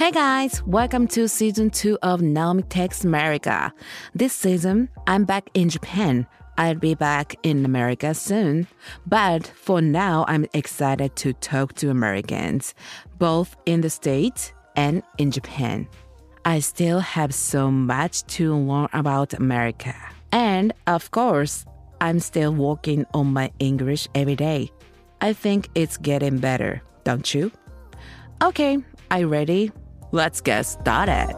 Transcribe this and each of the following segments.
Hey guys, welcome to season two of Naomi Takes America. This season, I'm back in Japan. I'll be back in America soon. But for now, I'm excited to talk to Americans, both in the States and in Japan. I still have so much to learn about America. And of course, I'm still working on my English every day. I think it's getting better, don't you? Okay, are you ready? Let's get started.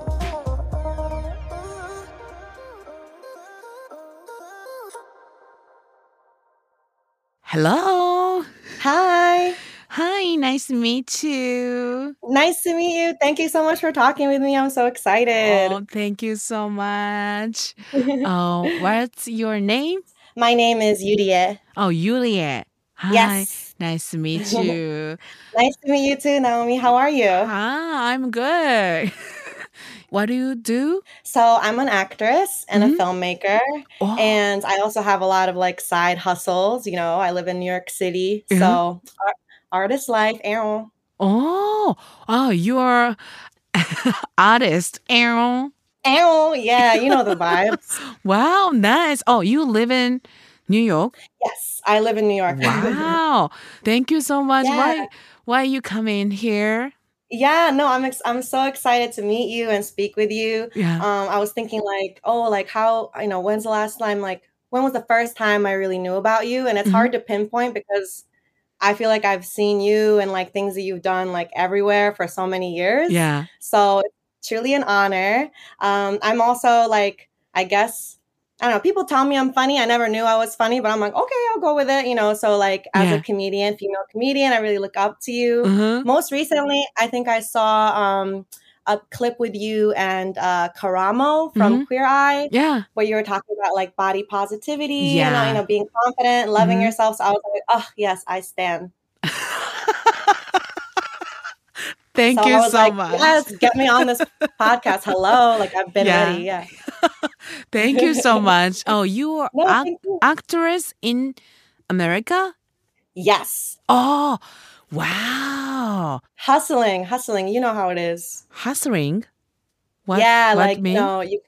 Hello. Hi. Hi, nice to meet you. Nice to meet you. Thank you so much for talking with me. I'm so excited. Oh, thank you so much. oh, what's your name? My name is Yurie. Oh, Juliet. Hi. Yes. Nice to meet you. Nice to meet you too, Naomi. How are you? ah, I'm good. what do you do? So, I'm an actress and Mhm. a filmmaker, Oh, and I also have a lot of like side hustles. You know, I live in New York City, Mhm. so ar- artist life. Aaron. oh, oh, you're artist, Aaron. Aaron, yeah, you know the vibes. Wow, nice. Oh, you live in New York? yes, I live in New York. Wow. Thank you so much. Yeah. Why why you coming here? yeah, no, I'm ex- I'm so excited to meet you and speak with you. Yeah. um i was thinking like oh like how you know when's the last time like when was the first time i really knew about you and it's Mhm. hard to pinpoint because i feel like i've seen you and like things that you've done like everywhere for so many years Yeah. so truly an honor um i'm also like i guess I don't know. People tell me I'm funny. I never knew I was funny, but I'm like, okay, I'll go with it. You know, so like as Yeah. a comedian, female comedian, I really look up to you Uh-huh. most recently i think i saw um a clip with you and uh karamo from Mhm. queer eye Yeah. where you were talking about like body positivity and uh, you know being confident loving Mhm. yourself so i was like oh yes i stand Thank so you so like much. yes get me on this podcast hello like i've been Yeah. ready yeah Thank you so much. Oh, you are no, ac- you. actress in America? yes Oh, wow. hustling hustling you know how it is Hustling? What, yeah what like mean? you know you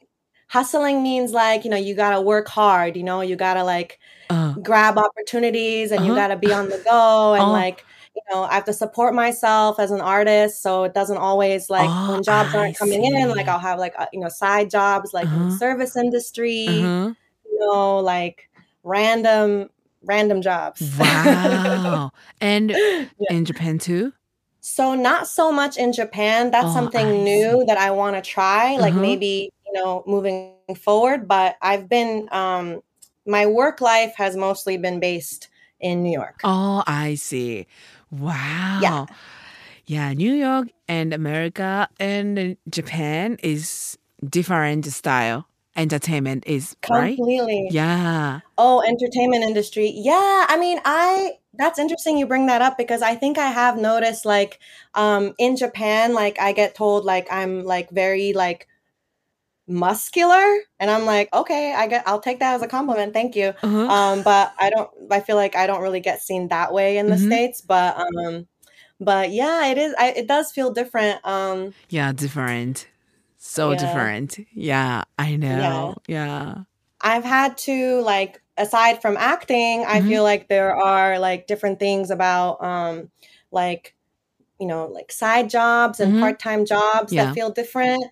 hustling means like you know you gotta work hard you know you gotta like Uh, grab opportunities and you Uh-huh. got to be on the go and Oh. like you know i have to support myself as an artist so it doesn't always like Oh, when jobs I aren't coming in like i'll have like uh, you know side jobs like in the Uh-huh. service industry uh-huh. you know like random random jobs Wow. and Yeah. in Japan too? so not so much in japan that's Oh, something I new see. that i want to try like Uh-huh. maybe you know moving forward but i've been um my work life has mostly been based in new york Oh, I see. Wow. Yeah. Yeah, New York and America and Japan is different style. Entertainment is right. completely Yeah. Oh, entertainment industry. Yeah, I mean, I that's interesting you bring that up because I think I have noticed like um in Japan like I get told like I'm like very like muscular and I'm like, "Okay, I get I'll take that as a compliment. Thank you." Uh-huh. Um but I don't I feel like I don't really get seen that way in the Mhm. states, but um but yeah, it is I, it does feel different. Um yeah, different. So Yeah. different. Yeah, I know. Yeah. I've had to like aside from acting, I Mhm. feel like there are like different things about um like you know like side jobs and Mhm. part-time jobs Yeah. that feel different.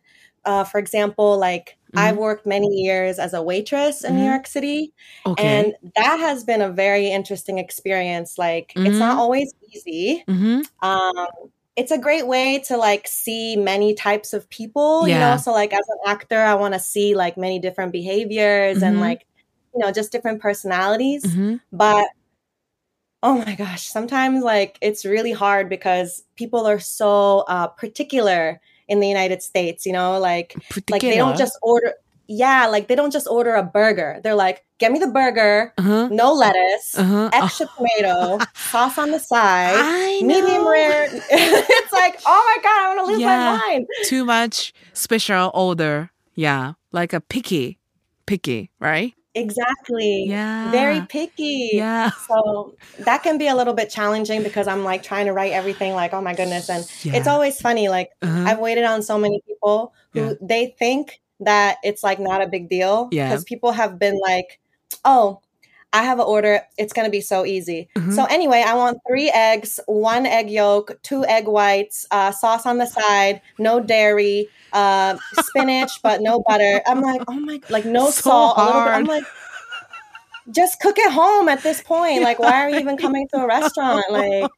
Uh for example, like I've Mhm. worked many years as a waitress in Mhm. New York City Okay. and that has been a very interesting experience. Like it's not Mhm. always easy. mm-hmm. Um it's a great way to like see many types of people, you know. So like as an actor, I want to see like many different behaviors and Mhm. like you know just different personalities. Mm-hmm. But oh my gosh, sometimes like it's really hard because people are so uh particular in the United States, you know, like like they don't just order yeah, like they don't just order a burger. They're like, "Get me the burger, uh-huh. no lettuce, Uh-huh. extra tomato, sauce on the side." I medium know. rare. it's like, oh my god, I'm gonna lose Yeah. my mind. Too much special order. Yeah. Like a picky. Picky, right? Exactly. Yeah. Very picky. Yeah. So that can be a little bit challenging because I'm like trying to write everything like, oh my goodness. And it's always funny. Like Uh-huh. I've waited on so many people who Yeah. they think that it's like not a big deal. Yeah. Because people have been like, oh, I have an order. It's going to be so easy. Mhm. So anyway, I want three eggs, one egg yolk, two egg whites, uh, sauce on the side, no dairy, uh, spinach, but no butter. I'm like, oh my, like no So salt. A little bit. I'm like, just cook at home at this point. Like, why are you even coming to a restaurant? Like,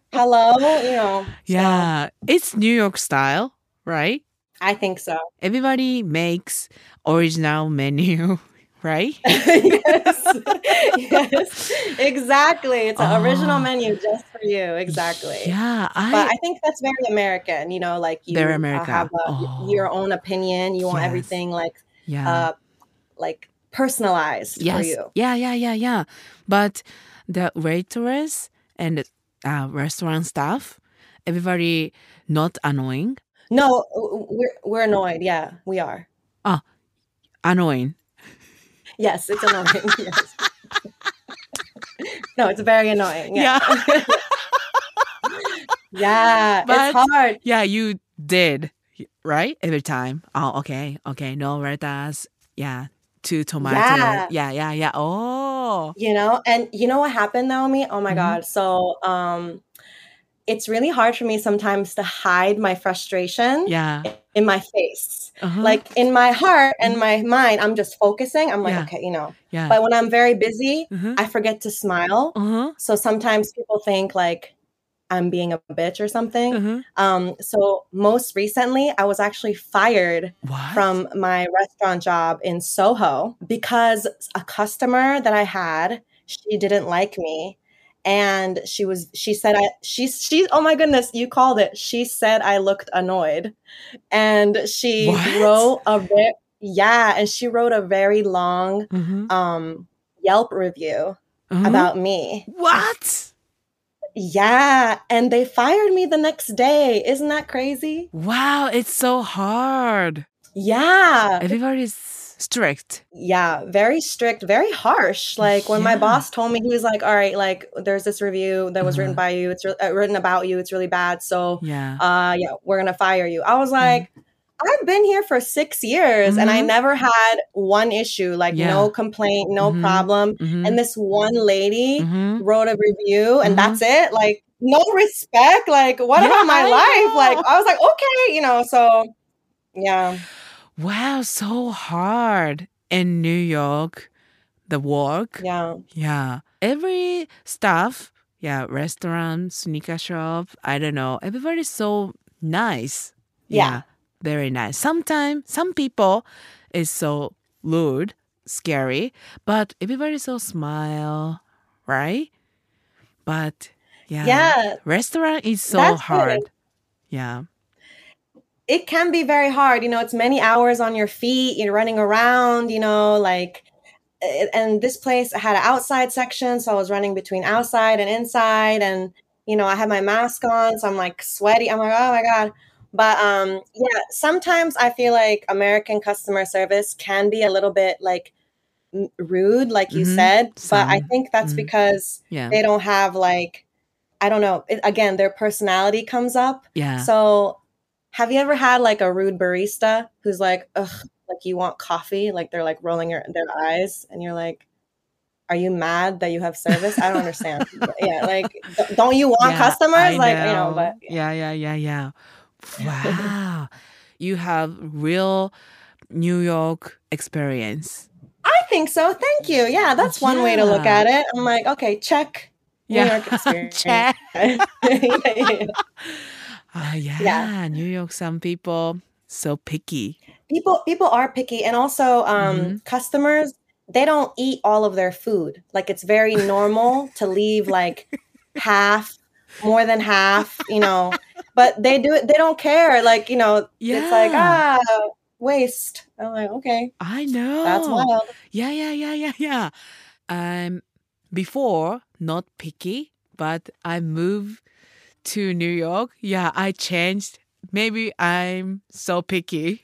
hello, you know. so yeah. It's New York style, right? I think so. Everybody makes original menu, right? yes, yes, exactly. It's an original Oh. menu just for you. Exactly. Yeah, But I I think that's very American, you know, like you Very uh, America. have a, Oh. your own opinion. You want Yes. everything like, yeah. uh, like personalized for you. Yeah, yeah, yeah, yeah. But the waitress and uh, restaurant staff, everybody not annoying. No, we're we're annoyed. Yeah, we are. Annoying. Yes, it's annoying. yes. no, it's very annoying. Yeah. yeah, But- it's hard. Yeah, you did, right? Every time. Oh, okay, okay. No lettuce. Yeah, two tomato. Yeah. yeah, yeah. yeah. Oh, You know, and you know what happened, Naomi? Oh my Mhm. God. So um it's really hard for me sometimes to hide my frustration yeah. in my face. Uh-huh. Like in my heart and my mind, I'm just focusing. I'm like, Yeah. okay, you know. yeah. But when I'm very busy, uh-huh. I forget to smile. Uh-huh. So sometimes people think like I'm being a bitch or something. Uh-huh. Um, so most recently, I was actually fired What? from my restaurant job in Soho because a customer that I had, she didn't like me. And she was, she said, I, she, she, oh my goodness, you called it. She said I looked annoyed. And she What? wrote a very, yeah, and she wrote a very long Uh-huh. um, Yelp review Uh-huh. about me. what? Yeah. And they fired me the next day. Isn't that crazy? Wow, it's so hard. Yeah. Everybody's strict. Yeah. Very strict, very harsh. Like when my boss told me, he was like, all right, like there's this review that was written Uh-huh. by you. It's uh, written about you. It's really bad. So, Yeah. uh, yeah, we're to fire you. I was Mm-hmm. like, I've been here for six years and I Mhm. never had one issue, like Yeah. no complaint, no Mhm. problem. Mhm. And this one lady Mhm. wrote a review and that's it. Like, no respect. Like, what Yeah, about my I life? know. Like, I was like, okay, you know, so yeah. Wow, so hard in New York. The work. Yeah. Yeah. Every staff, yeah, restaurant, sneaker shop, I don't know. Everybody's so nice. Yeah. Very nice. Sometimes some people is so rude, scary, but everybody so smile, right? But yeah. Yeah. Restaurant is so That's hard. good. Yeah. It can be very hard. You know, it's many hours on your feet. You're running around, you know, like, eh, and this place had an outside section. So I was running between outside and inside. And, you know, I had my mask on. So I'm like sweaty. I'm like, oh my God. But um, yeah, sometimes I feel like American customer service can be a little bit like rude, like you Mhm. said. But I think that's Mhm. because Yeah. they don't have like, I don't know. It, again, their personality comes up. Yeah. So, have you ever had like a rude barista who's like, ugh, like you want coffee? Like they're like rolling your, their eyes, and you're like, are you mad that you have service? I don't understand. Yeah, like, don't you want Yeah, customers? I like, you know, but yeah, yeah, yeah, yeah. Wow. you have real New York experience. I think so. Thank you. Yeah, that's one way to look at it. I'm like, okay, check. New Yeah. York experience. Check. Yeah, yeah, yeah. Ah, yeah. Yeah. New York, some people so picky. people people are picky and also um Mhm. customers they don't eat all of their food like it's very normal to leave like half more than half you know but they do it they don't care like you know it's like ah waste i'm like okay I know. that's wild Yeah, yeah, yeah, yeah, yeah. I'm before not picky, but I moved to New York. Yeah, I changed. Maybe I'm so picky.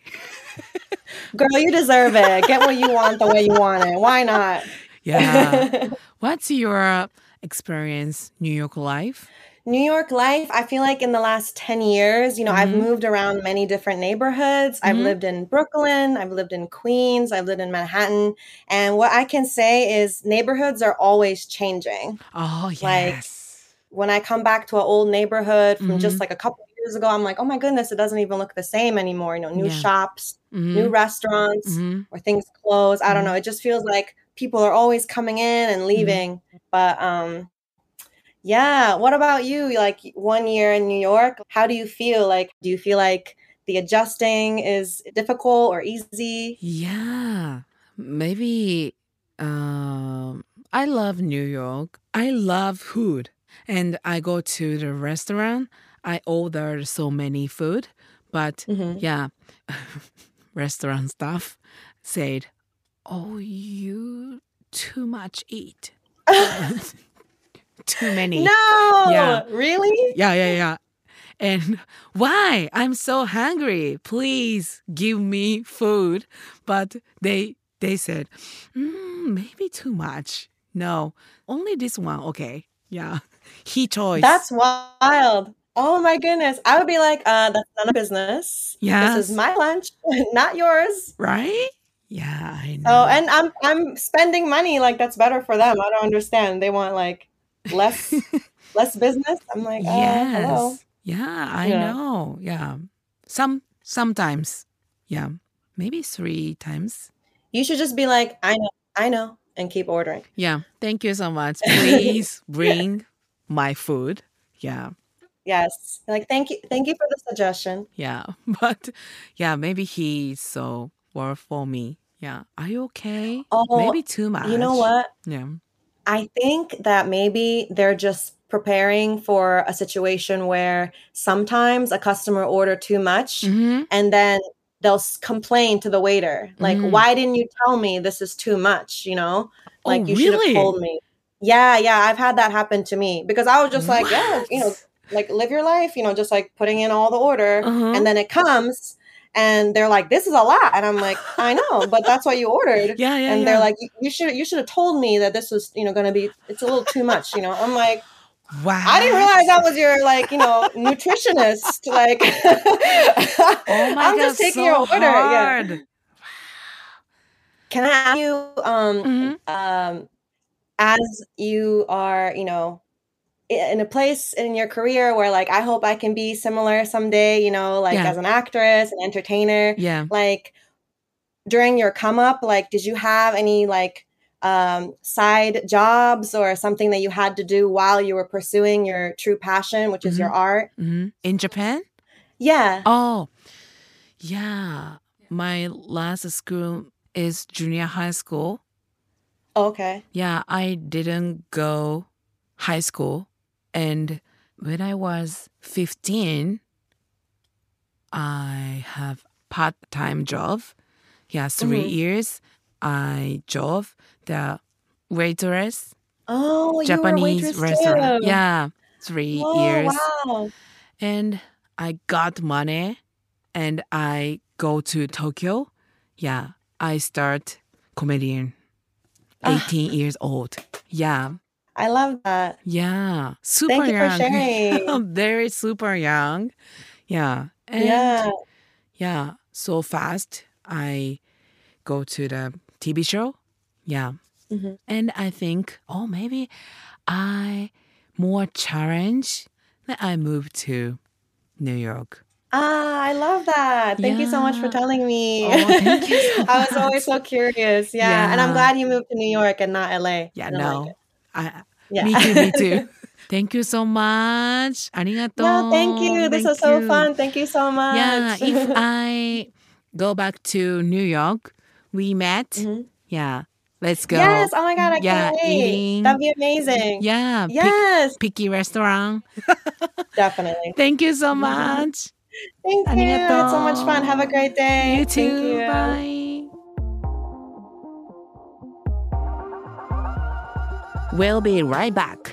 Girl, you deserve it. Get what you want the way you want it. Why not? Yeah. What's your experience New York life? New York life, I feel like in the last 10 years, you know, I've Mhm. moved around many different neighborhoods. I've Mhm. lived in Brooklyn, I've lived in Queens, I've lived in Manhattan. And what I can say is neighborhoods are always changing. Oh, Like, yes. When I come back to an old neighborhood from Mhm. just like a couple of years ago, I'm like, oh my goodness, it doesn't even look the same anymore. You know, new Yeah. shops, new Mhm. restaurants, Mhm. or things close. I don't know. It just feels like people are always coming in and leaving. But um yeah, what about you? Like one year in New York, how do you feel? Like do you feel like the adjusting is difficult or easy? Yeah. Maybe um I love New York. I love food. And I go to the restaurant. I order so many food, but Mhm. yeah, restaurant staff said, "Oh, you too much eat. too many." No, Yeah. really? Yeah, yeah, yeah. And why? I'm so hungry. Please give me food. But they they said, mm, maybe too much. No, only this one. Okay. Yeah. He toys. That's wild. Oh my goodness. I would be like, uh, that's none of business. Yeah. This is my lunch, not yours. right. Yeah, I know. Oh, and I'm I'm spending money like that's better for them. I don't understand. They want like less less business. I'm like, hello. yes. Yeah, I Yeah. know. Yeah. Some sometimes. Yeah. Maybe three times. You should just be like, I know, I know, and keep ordering. Yeah. Thank you so much. Please bring my food. Yeah. Yes. Like, thank you, thank you for the suggestion. Yeah. But yeah, maybe he's so worth for me. Yeah. Are you okay? Oh, maybe too much. You know what? Yeah. I think that maybe they're just preparing for a situation where sometimes a customer order too much hmm and then they'll complain to the waiter like Mm. why didn't you tell me this is too much you know like oh, you should have told me yeah yeah i've had that happen to me because i was just like yeah you know like live your life you know just like putting in all the order Uh-huh. and then it comes and they're like this is a lot and i'm like i know but that's what you ordered yeah, yeah. and yeah. they're like you- should you should have told me that this was you know going to be it's a little too much you know i'm like wow. i didn't realize that was your like you know nutritionist like Oh my i'm god, just taking so your order yeah can i ask you um Mhm. um as you are you know in a place in your career where like i hope i can be similar someday you know like Yeah. as an actress an entertainer Yeah. like during your come up like did you have any like um side jobs or something that you had to do while you were pursuing your true passion which is your art hmm In Japan? yeah Oh, yeah. My last school is junior high school. Okay Yeah, I didn't go high school. And when I was 15, I have part-time job. Yeah, 3 Mhm. years. I job the waitress, oh you were a Japanese waitress restaurant. too. Yeah, 3 Whoa, years. wow And I got money and I go to Tokyo. Yeah, I start comedian. Ah. 18 years old. Yeah. i love that Yeah, super thank you for young. sharing Very super young. Yeah. And yeah yeah, so fast I go to the TV show. Yeah. Mhm. And I think, oh, maybe I more challenge that I moved to New York. Ah, I love that. Thank yeah. you so much for telling me. Oh, thank you so I was always so curious. Yeah. yeah. And I'm glad you moved to New York and not LA. Yeah, I no. Like I, yeah. Me too, me too. Thank you so much. Arigato. No, thank you. This was so fun. Thank you so much. Yeah, if I go back to New York, we met. Mm-hmm. Yeah. Let's go. Yes. Oh my God. I yeah, can't wait. Eating. That'd be amazing. Yeah. Yes. Pick, picky restaurant. Definitely. Thank you so much. Thank you. It's so much fun. Have a great day. You too. You. Bye. We'll be right back.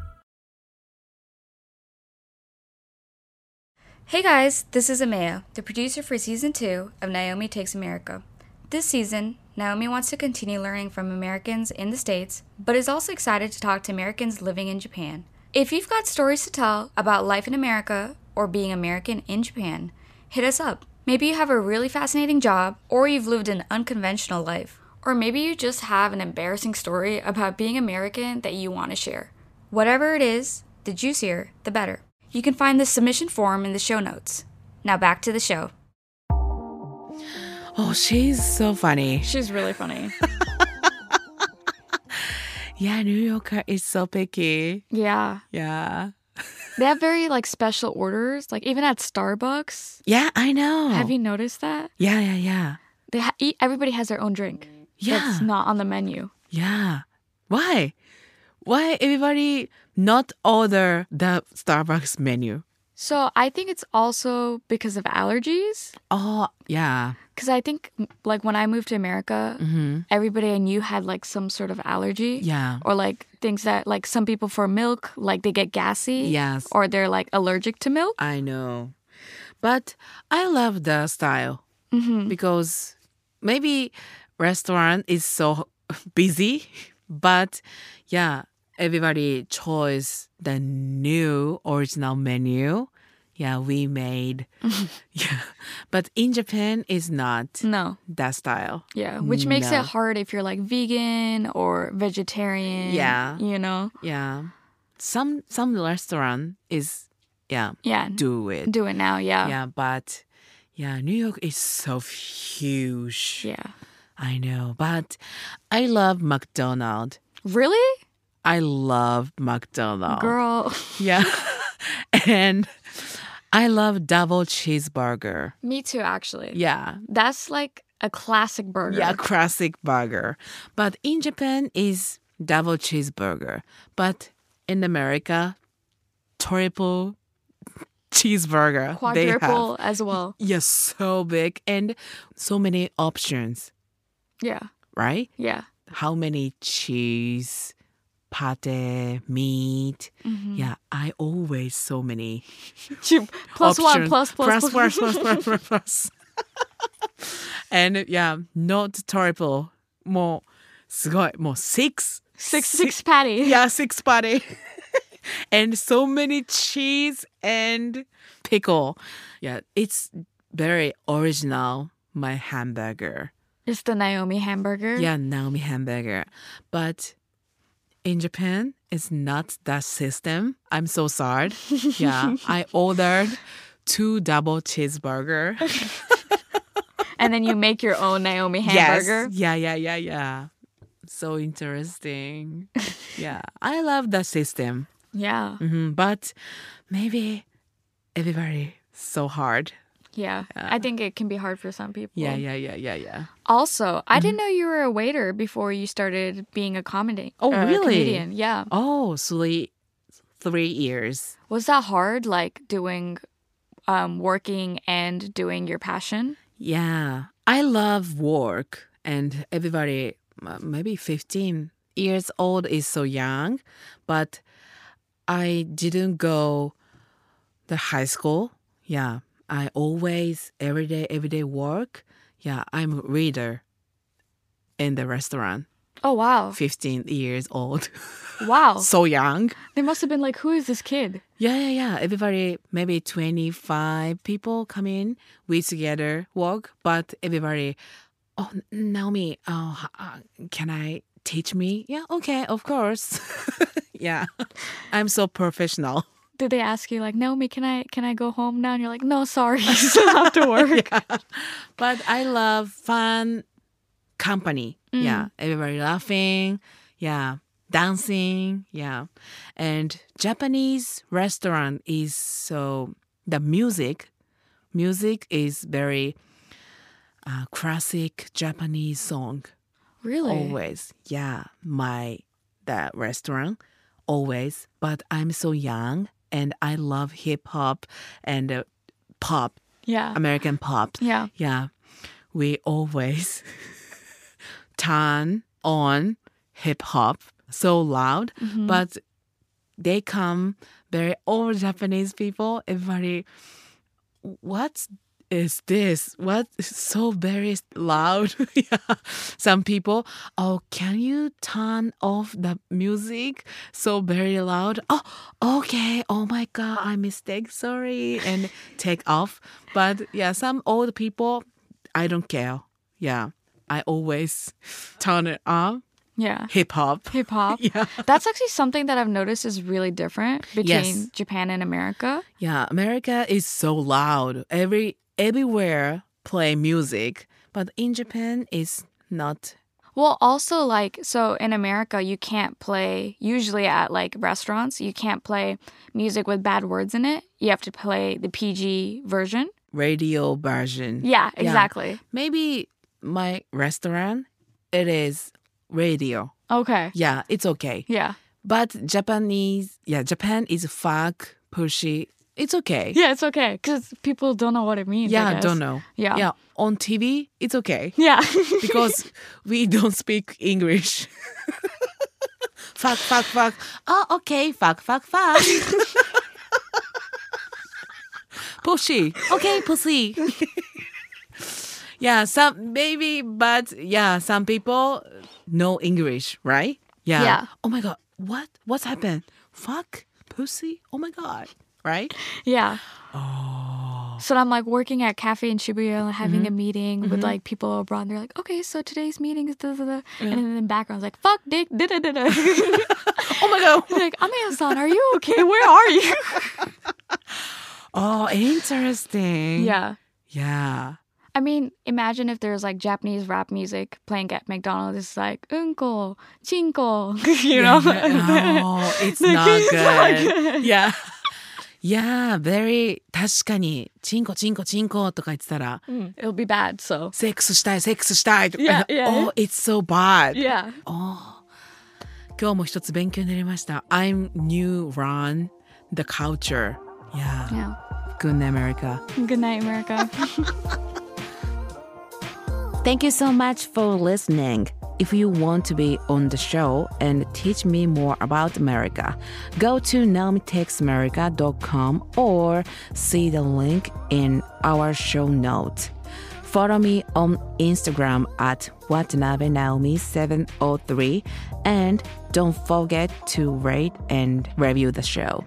Hey guys, this is Amaya, the producer for season 2 of Naomi Takes America. This season, Naomi wants to continue learning from Americans in the States, but is also excited to talk to Americans living in Japan. If you've got stories to tell about life in America or being American in Japan, hit us up. Maybe you have a really fascinating job, or you've lived an unconventional life, or maybe you just have an embarrassing story about being American that you want to share. Whatever it is, the juicier, the better. You can find the submission form in the show notes. Now back to the show. Oh, she's so funny. She's really funny. Yeah, New Yorker is so picky. yeah. Yeah. They have very like special orders, like even at Starbucks. Yeah, I know. Have you noticed that? Yeah, yeah, yeah. They ha- everybody has their own drink. Yeah. That's not on the menu. Yeah. Why? Why everybody not order the Starbucks menu? So I think it's also because of allergies. Oh, yeah. Because I think like when I moved to America, Mm-hmm. everybody I knew had like some sort of allergy. Yeah. Or like things that like some people for milk, like they get gassy. Yes. Or they're like allergic to milk. I know. But I love the style Mm-hmm. because maybe restaurant is so busy, but yeah, everybody chose the new original menu. Yeah, we made. yeah. But in Japan is not No. that style. Yeah. Which makes No. it hard if you're like vegan or vegetarian. Yeah. You know? Yeah. Some some restaurant is yeah, Yeah. do it. Do it now. Yeah. Yeah, but yeah, New York is so huge. Yeah. I know, but I love McDonald's. Really? I love McDonald's. Girl. Yeah. and I love double cheeseburger. Me too, actually. Yeah. That's like a classic burger. Yeah, classic burger. But in Japan is double cheeseburger. But in America, triple cheeseburger. they have. Quadruple as well. Yes, so big and so many options, Yeah. right? Yeah. How many cheese, pate, meat? Mm-hmm. Yeah, I always so many Plus one, options. plus, plus, plus, plus, plus, plus, plus, plus. and yeah, not triple. もうすごい。もう six, Six, six patty. Yeah, six patty. and so many cheese and pickle. Yeah, it's very original. My hamburger. It's the Naomi hamburger. Yeah, Naomi hamburger. But in Japan, it's not that system. I'm so sad. Yeah, I ordered two double cheeseburger. And then you make your own Naomi hamburger. Yes. Yeah, yeah, yeah, yeah. So interesting. yeah, I love the system. Yeah. Mhm, But maybe everybody so hard. Yeah. I think it can be hard for some people. Yeah, yeah, yeah, yeah, yeah. Also, I didn't know you were a waiter before you started being a comedy. Oh, uh, really? Comedian. Yeah. three years. Was that hard, like doing, um, working and doing your passion? Yeah, I love work, and everybody, uh, maybe 15 years old is so young, but I didn't go the high school. Yeah, I always everyday everyday work. Yeah, I'm a reader in the restaurant. Oh wow. 15 years old, Wow. so young. They must have been like, who is this kid? Yeah, yeah, yeah. Everybody, maybe 25 people come in, we together work, but everybody, oh, Naomi, oh, uh, can I teach me? Yeah, okay, of course. yeah, I'm so professional. Did they ask you like, Naomi, can I can I go home now? And you're like, no, sorry, i still have to work. But I love fun company. Yeah, everybody laughing. Yeah, dancing. Yeah. And Japanese restaurant is so, the music, music is very uh, classic Japanese song. Really? Always. Yeah. My, that restaurant, always. But I'm so young and I love hip hop and uh, pop, Yeah. American pop. yeah. Yeah. We always turn on hip hop so loud, Mm-hmm. but they come very old Japanese people. Everybody, what is this? What is so very loud? yeah. Some people, oh, can you turn off the music so very loud? Oh, okay. Oh my God, I mistake. Sorry. And take off. But yeah, some old people, I don't care. Yeah. I always turn it on. Yeah. Hip hop. Hip hop. Yeah. That's actually something that I've noticed is really different between Yes. Japan and America. Yeah, America is so loud. Every everywhere play music, but in Japan is not. Well, also like so in America you can't play usually at like restaurants, you can't play music with bad words in it. You have to play the PG version. radio version. Yeah, exactly. Maybe my restaurant it is radio. Okay. Yeah, it's okay. Yeah. But Japanese, yeah, Japan is fuck pushy. It's okay. Yeah, it's okay cuz people don't know what it means. I Yeah, guess. don't know. Yeah. Yeah, on TV it's okay Yeah. because we don't speak English. fuck, fuck, fuck. Oh, okay. Fuck, fuck, fuck. Pussy. Okay, pussy. yeah, some maybe, but yeah, some people know English, right? Yeah. Yeah. Oh my god, what? What's happened? Fuck, pussy. Oh my god, right? yeah. Oh. So I'm like working at cafe in Shibuya, like, having Mm-hmm. a meeting with like people abroad. And they're like, okay, so today's meeting is da da da. And then in the background's like, fuck, dick, da da da da. Oh my god. like, Amaya-san, are you okay? Where are you? Oh, interesting. yeah. Yeah. I mean, imagine if there's like Japanese rap music playing at McDonald's. It's like unko, chinko, you know? No, it's Like, not good. good. Yeah. Yeah, very 確かにチンコチンコチンコとか言ってたら It'll be bad, so. セックスしたいセックスしたいとか Yeah, yeah. Oh, it's so bad. Yeah. 今日も一つ勉強になりました。I'm new run the culture. Yeah. Yeah. Good night, America. Good night, America. Thank you so much for listening. If you want to be on the show and teach me more about America, go to naomitakesamerica.com or see the link in our show notes. Follow me on Instagram at watanabenaomi703 and don't forget to rate and review the show.